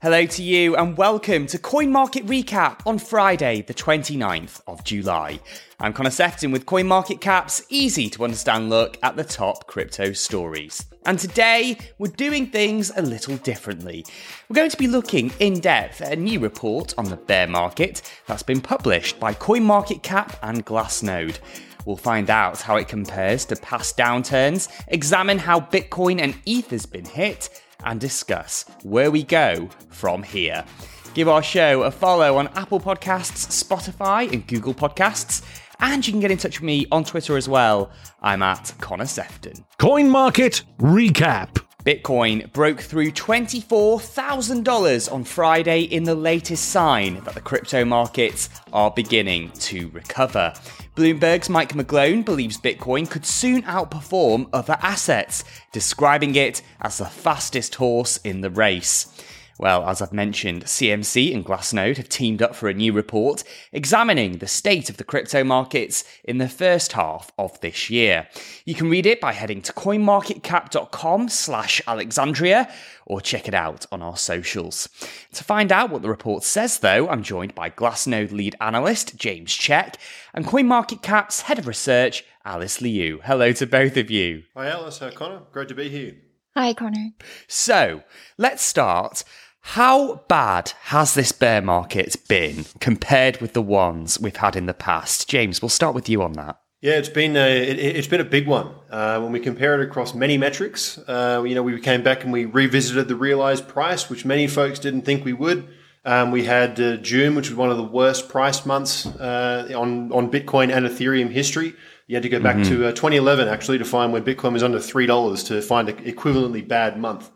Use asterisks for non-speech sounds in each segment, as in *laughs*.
Hello to you and welcome to Coin Market Recap on Friday, the 29th of July. I'm Connor Sefton with Coin Market Cap's easy to understand look at the top crypto stories. And today, we're doing things a little differently. We're going to be looking in depth at a new report on the bear market that's been published by CoinMarketCap and Glassnode. We'll find out how it compares to past downturns, examine how Bitcoin and ETH has been hit, and discuss where we go from here. Give our show a follow on Apple Podcasts, Spotify, and Google Podcasts. And you can get in touch with me on Twitter as well. I'm at Connor Sefton. Coin Market Recap. Bitcoin broke through $24,000 on Friday in the latest sign that the crypto markets are beginning to recover. Bloomberg's Mike McGlone believes Bitcoin could soon outperform other assets, describing it as the fastest horse in the race. Well, as I've mentioned, CMC and Glassnode have teamed up for a new report examining the state of the crypto markets in the first half of this year. You can read it by heading to coinmarketcap.com slash Alexandria or check it out on our socials. To find out what the report says, though, I'm joined by Glassnode lead analyst James Check and CoinMarketCap's head of research, Alice Liu. Hello to both of you. Hi, Alice. Hi, Connor. Great to be here. Hi, Connor. So, let's start how bad has this bear market been compared with the ones we've had in the past? James, we'll start with you on that. Yeah, it's been a, it, has been a big one. Uh, when we compare it across many metrics, uh, you know, we came back and we revisited the realized price, which many folks didn't think we would. Um, we had uh, June, which was one of the worst price months uh, on on Bitcoin and Ethereum history. You had to go back mm-hmm. to uh, 2011 actually to find when Bitcoin was under three dollars to find an equivalently bad month.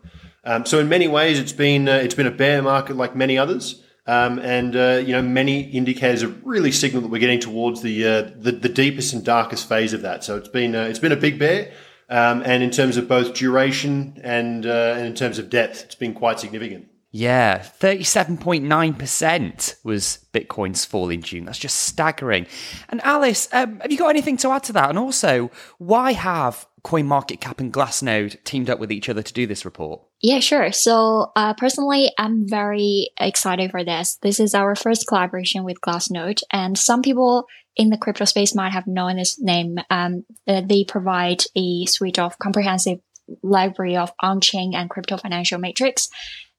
Um, so in many ways, it's been uh, it's been a bear market like many others, um, and uh, you know many indicators have really signaled that we're getting towards the, uh, the, the deepest and darkest phase of that. So it's been uh, it's been a big bear, um, and in terms of both duration and uh, and in terms of depth, it's been quite significant. Yeah, 37.9% was Bitcoin's fall in June. That's just staggering. And Alice, um, have you got anything to add to that? And also, why have CoinMarketCap and Glassnode teamed up with each other to do this report? Yeah, sure. So, uh, personally, I'm very excited for this. This is our first collaboration with Glassnode, and some people in the crypto space might have known this name. Um, they provide a suite of comprehensive library of on-chain and crypto financial metrics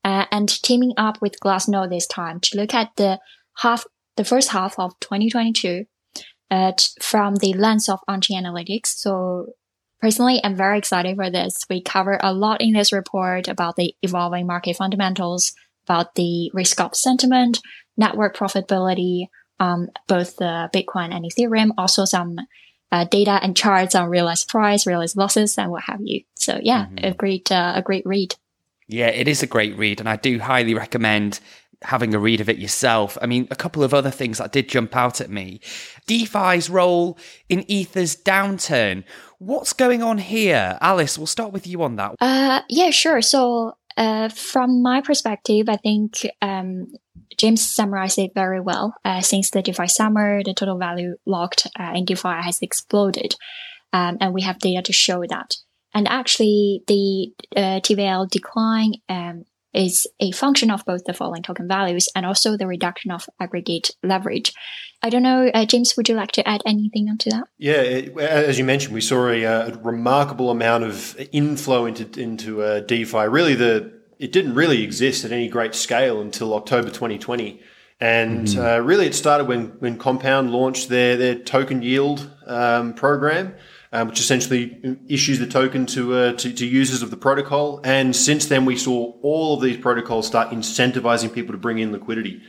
uh, and teaming up with Glassnode this time to look at the half, the first half of 2022 uh, from the lens of on-chain analytics. So personally, I'm very excited for this. We cover a lot in this report about the evolving market fundamentals, about the risk of sentiment, network profitability, um, both the Bitcoin and Ethereum, also some uh, data and charts on realized price, realized losses, and what have you. So yeah, mm-hmm. a great, uh, a great read. Yeah, it is a great read, and I do highly recommend having a read of it yourself. I mean, a couple of other things that did jump out at me. DeFi's role in Ether's downturn. What's going on here? Alice, we'll start with you on that. Uh, yeah, sure. So, uh, from my perspective, I think um, James summarized it very well. Uh, since the DeFi summer, the total value locked uh, in DeFi has exploded. Um, and we have data to show that. And actually, the uh, TVL decline um, is a function of both the falling token values and also the reduction of aggregate leverage. I don't know, uh, James, would you like to add anything onto that? Yeah, it, as you mentioned, we saw a, a, remarkable amount of inflow into into uh, DeFi. Really, the it didn't really exist at any great scale until October 2020. And mm-hmm. uh, really, it started when, when Compound launched their, their token yield um, program um, which essentially issues the token to, uh, to, to users of the protocol. And since then, we saw all of these protocols start incentivizing people to bring in liquidity.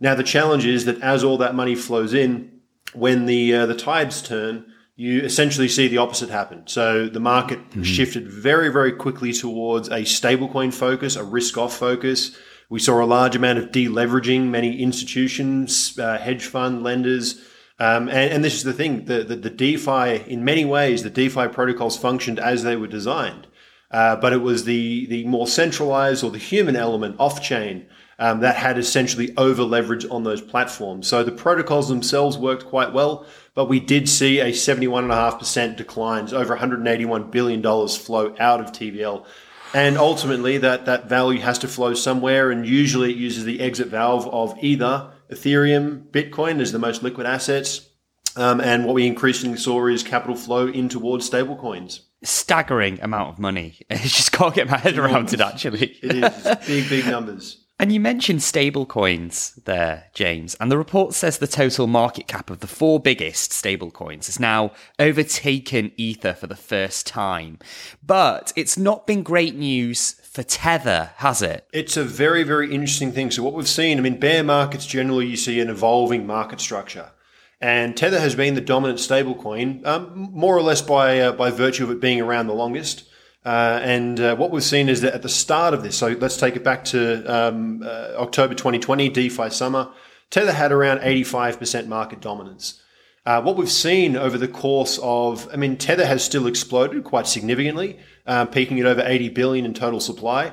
Now, the challenge is that as all that money flows in, when the uh, the tides turn, you essentially see the opposite happen. So the market mm-hmm. shifted very, very quickly towards a stablecoin focus, a risk off focus. We saw a large amount of deleveraging. Many institutions, uh, hedge fund lenders, um, and, and, this is the thing, the, the, the, DeFi, in many ways, the DeFi protocols functioned as they were designed. Uh, but it was the, the more centralized or the human element off chain um, that had essentially over leverage on those platforms. So the protocols themselves worked quite well, but we did see a 71.5% declines, over $181 billion flow out of TVL. And ultimately, that, that value has to flow somewhere, and usually it uses the exit valve of either Ethereum, Bitcoin as the most liquid assets, um, and what we increasingly saw is capital flow in towards stablecoins. Staggering amount of money. *laughs* I just can't get my head around it, actually. it is. It's *laughs* big, big numbers. And you mentioned stablecoins there, James, and the report says the total market cap of the four biggest stablecoins has now overtaken Ether for the first time. But it's not been great news for Tether, has it? It's a very, very interesting thing. So, what we've seen, I mean, bear markets generally, you see an evolving market structure. And Tether has been the dominant stablecoin, um, more or less by, uh, by virtue of it being around the longest. Uh, and uh, what we've seen is that at the start of this, so let's take it back to um, uh, October 2020, DeFi summer, Tether had around 85% market dominance. Uh, what we've seen over the course of, I mean, Tether has still exploded quite significantly, uh, peaking at over 80 billion in total supply.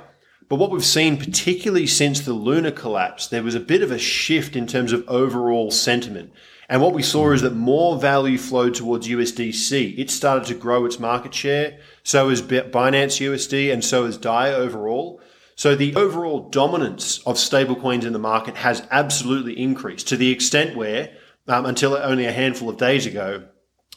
But what we've seen, particularly since the Luna collapse, there was a bit of a shift in terms of overall sentiment. And what we saw is that more value flowed towards USDC. It started to grow its market share. So is Binance USD and so is DAI overall. So the overall dominance of stablecoins in the market has absolutely increased to the extent where, um, until only a handful of days ago,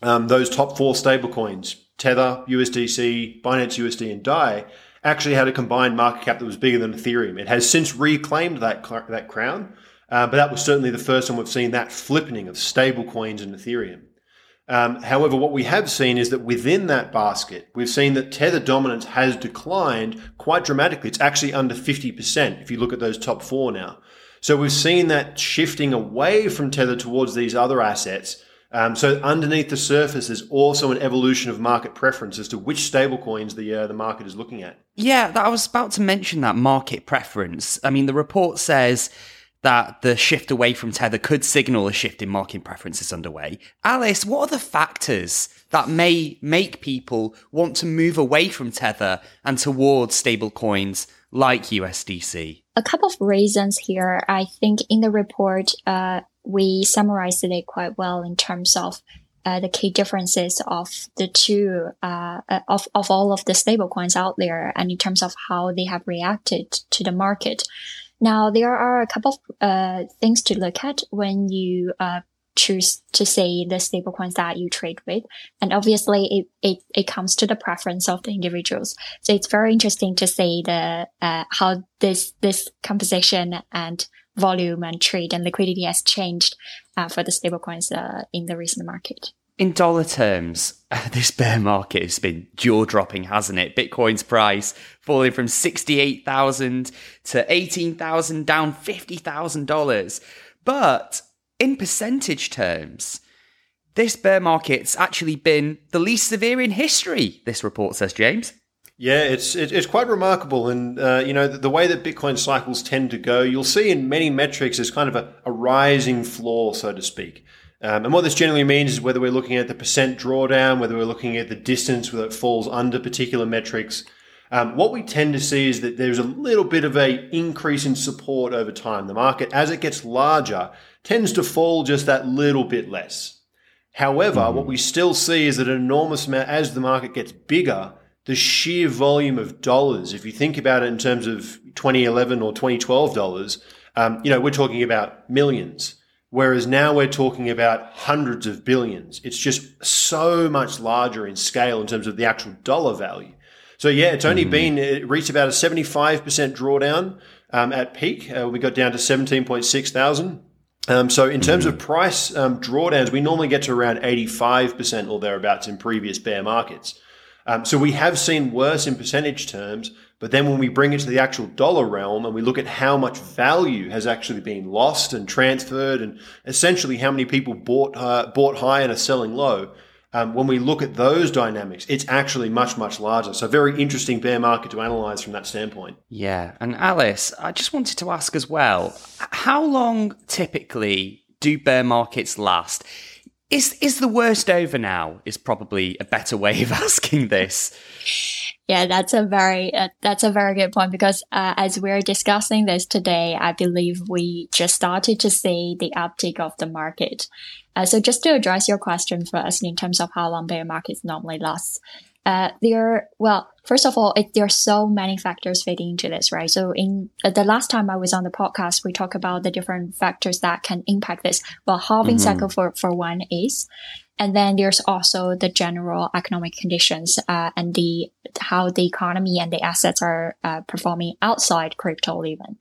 um, those top four stablecoins, Tether, USDC, Binance USD, and DAI, actually had a combined market cap that was bigger than Ethereum. It has since reclaimed that that crown, uh, but that was certainly the first time we've seen that flippening of stablecoins and Ethereum. Um, however, what we have seen is that within that basket, we've seen that tether dominance has declined quite dramatically. It's actually under 50% if you look at those top four now. So we've seen that shifting away from tether towards these other assets. Um, so underneath the surface, there's also an evolution of market preference as to which stablecoins the uh, the market is looking at. Yeah, I was about to mention that market preference. I mean, the report says that the shift away from Tether could signal a shift in market preferences underway. Alice, what are the factors that may make people want to move away from Tether and towards stablecoins like USDC? A couple of reasons here. I think in the report, uh, we summarized it quite well in terms of uh, the key differences of the two uh, uh of of all of the stablecoins out there, and in terms of how they have reacted to the market. Now, there are a couple of uh, things to look at when you uh, choose to say the stablecoins that you trade with. And obviously it, it, it comes to the preference of the individuals. So it's very interesting to see the, uh, how this, this composition and volume and trade and liquidity has changed, uh, for the stablecoins, uh, in the recent market in dollar terms, *laughs* this bear market has been jaw dropping, hasn't it? Bitcoin's price falling from 68,000 to 18,000, down $50,000. But in percentage terms, this bear market's actually been the least severe in history, this report says, James. Yeah, it's it's quite remarkable, and uh, you know the, the, way that Bitcoin cycles tend to go, you'll see in many metrics as kind of a, a rising floor, so to speak. Um, and what this generally means is whether we're looking at the percent drawdown, whether we're looking at the distance whether it falls under particular metrics. Um, what we tend to see is that there's a little bit of a increase in support over time. The market, as it gets larger, tends to fall just that little bit less. However, mm-hmm. what we still see is that an enormous amount, as the market gets bigger, the sheer volume of dollars, if you think about it in terms of 2011 or 2012 dollars, um, you know, we're talking about millions. Whereas now we're talking about hundreds of billions. It's just so much larger in scale in terms of the actual dollar value. So yeah, it's only mm. been, it reached about a 75% drawdown um, at peak. Uh, we got down to 17.6 thousand. Um, so in terms mm. of price um, drawdowns, we normally get to around 85% or thereabouts in previous bear markets. Um, so we have seen worse in percentage terms, but then when we bring it to the actual dollar realm and we look at how much value has actually been lost and transferred, and essentially how many people bought uh, bought high and are selling low, um, when we look at those dynamics, it's actually much much larger. So very interesting bear market to analyze from that standpoint. Yeah, and Alice, I just wanted to ask as well, how long typically do bear markets last? Is is the worst over now? Is probably a better way of *laughs* asking this. Yeah, that's a very uh, that's a very good point because uh, as we're discussing this today, I believe we just started to see the uptick of the market. Uh, so just to address your question first in terms of how long bear markets normally last, uh, there well first of all, it, there are so many factors fitting into this, right? So in uh, the last time I was on the podcast, we talked about the different factors that can impact this. Well, halving mm-hmm. cycle for, for one is, and then there's also the general economic conditions uh, and the how the economy and the assets are uh, performing outside crypto even.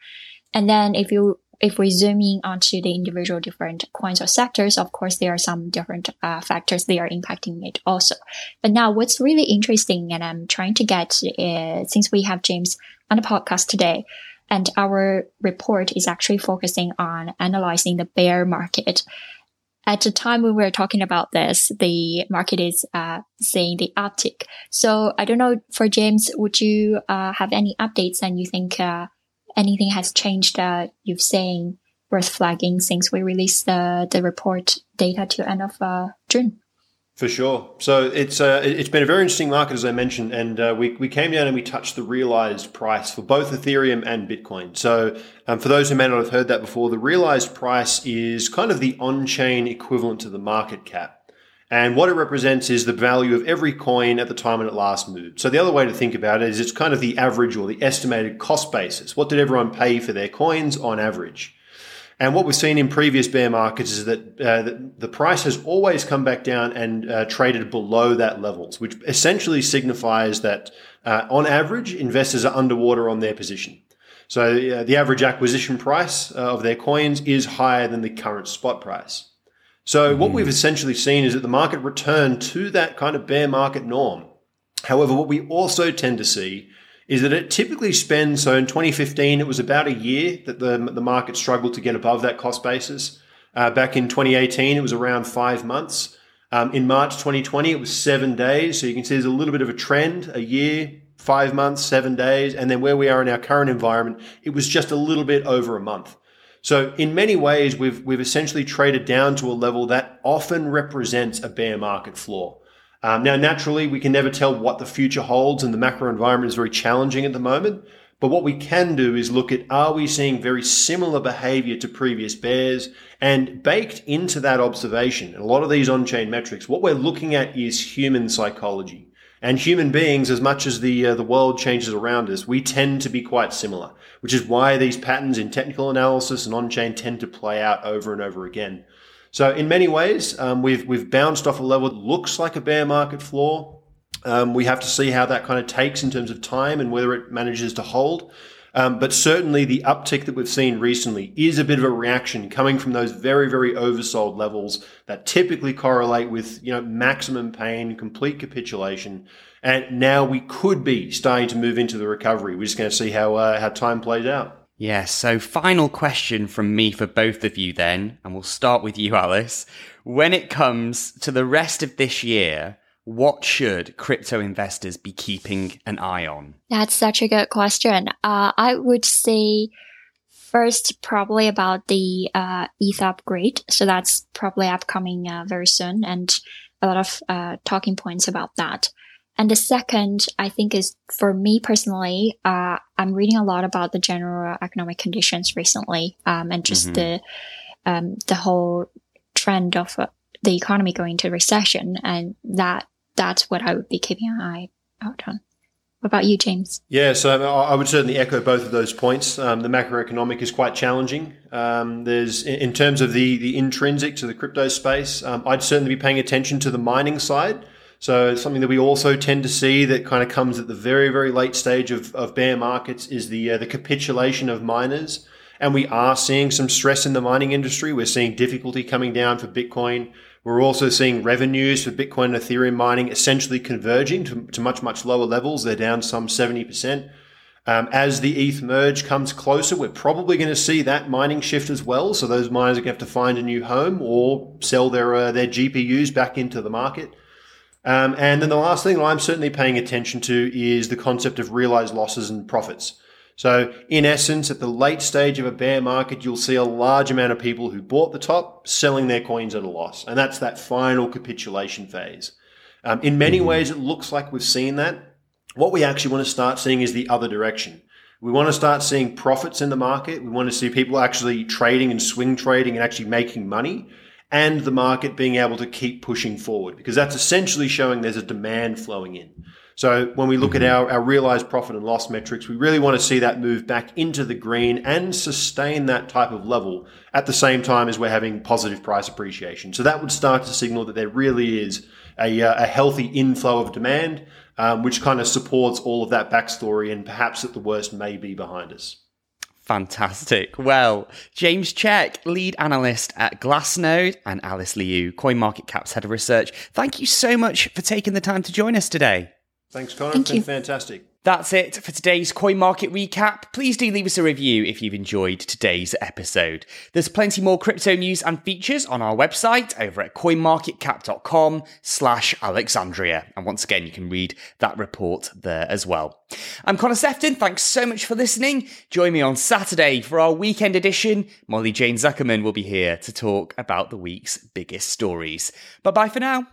And then if you if we zoom in onto the individual different coins or sectors, of course, there are some different uh, factors that are impacting it also. But now what's really interesting and I'm trying to get, uh, since we have James on the podcast today, and our report is actually focusing on analyzing the bear market. At the time when we were talking about this, the market is uh, seeing the uptick. So I don't know for James, would you uh, have any updates and you think uh, anything has changed that you've seen worth flagging since we released the, the report data to end of uh, June? For sure. So it's uh, it's been a very interesting market, as I mentioned, and uh, we, we came down and we touched the realized price for both Ethereum and Bitcoin. So um, for those who may not have heard that before, the realized price is kind of the on-chain equivalent to the market cap. And what it represents is the value of every coin at the time when it last moved. So the other way to think about it is it's kind of the average or the estimated cost basis. What did everyone pay for their coins on average? And what we've seen in previous bear markets is that uh, the, price has always come back down and uh, traded below that levels, which essentially signifies that uh, on average, investors are underwater on their position. So uh, the average acquisition price uh, of their coins is higher than the current spot price. So what we've essentially seen is that the market returned to that kind of bear market norm. However, what we also tend to see is that it typically spends, so in 2015, it was about a year that the, the market struggled to get above that cost basis. Uh, back in 2018, it was around five months. Um, in March 2020, it was seven days. So you can see there's a little bit of a trend, a year, five months, seven days. And then where we are in our current environment, it was just a little bit over a month. So in many ways, we've, we've essentially traded down to a level that often represents a bear market floor. Um, now, naturally, we can never tell what the future holds and the macro environment is very challenging at the moment. But what we can do is look at are we seeing very similar behavior to previous bears? And baked into that observation, and a lot of these on chain metrics, what we're looking at is human psychology. And human beings, as much as the uh, the world changes around us, we tend to be quite similar, which is why these patterns in technical analysis and on-chain tend to play out over and over again. So in many ways, um, we've we've bounced off a level that looks like a bear market floor. Um, we have to see how that kind of takes in terms of time and whether it manages to hold. Um, but certainly the uptick that we've seen recently is a bit of a reaction coming from those very, very oversold levels that typically correlate with, you know, maximum pain, complete capitulation. And now we could be starting to move into the recovery. We're just going to see how, uh, how time plays out. Yeah, so final question from me for both of you then, and we'll start with you, Alice. When it comes to the rest of this year, what should crypto investors be keeping an eye on? That's such a good question. Uh, I would say first, probably about the uh, ETH upgrade. So that's probably upcoming uh, very soon, and a lot of uh, talking points about that. And the second, I think, is for me personally, uh, I'm reading a lot about the general economic conditions recently, um, and just mm-hmm. the um, the whole trend of uh, the economy going to recession, and that that's what I would be keeping an eye out on. What about you, James? Yeah, so I would certainly echo both of those points. Um, the macroeconomic is quite challenging. Um, there's, in terms of the the intrinsic to the crypto space, um, I'd certainly be paying attention to the mining side. So something that we also tend to see that kind of comes at the very very late stage of, of bear markets is the uh, the capitulation of miners, and we are seeing some stress in the mining industry. We're seeing difficulty coming down for Bitcoin. We're also seeing revenues for Bitcoin and Ethereum mining essentially converging to, to much, much lower levels. They're down some 70%. Um, as the ETH merge comes closer, we're probably going to see that mining shift as well. So those miners are going to have to find a new home or sell their uh, their GPUs back into the market. Um, and then the last thing that I'm certainly paying attention to is the concept of realized losses and profits. So in essence, at the late stage of a bear market, you'll see a large amount of people who bought the top selling their coins at a loss. And that's that final capitulation phase. Um, in many mm-hmm. ways, it looks like we've seen that. What we actually want to start seeing is the other direction. We want to start seeing profits in the market. We want to see people actually trading and swing trading and actually making money and the market being able to keep pushing forward because that's essentially showing there's a demand flowing in. So when we look mm-hmm. at our, our realized profit and loss metrics, we really want to see that move back into the green and sustain that type of level at the same time as we're having positive price appreciation. So that would start to signal that there really is a, uh, a healthy inflow of demand, um, which kind of supports all of that backstory and perhaps that the worst may be behind us. Fantastic. Well, James Check, lead analyst at Glassnode, and Alice Liu, CoinMarketCap's head of research. Thank you so much for taking the time to join us today. Thanks, Connor. Thank it's been fantastic. That's it for today's Coin Market Recap. Please do leave us a review if you've enjoyed today's episode. There's plenty more crypto news and features on our website over at coinmarketcap.com slash Alexandria. And once again, you can read that report there as well. I'm Connor Sefton. Thanks so much for listening. Join me on Saturday for our weekend edition. Molly Jane Zuckerman will be here to talk about the week's biggest stories. Bye bye for now.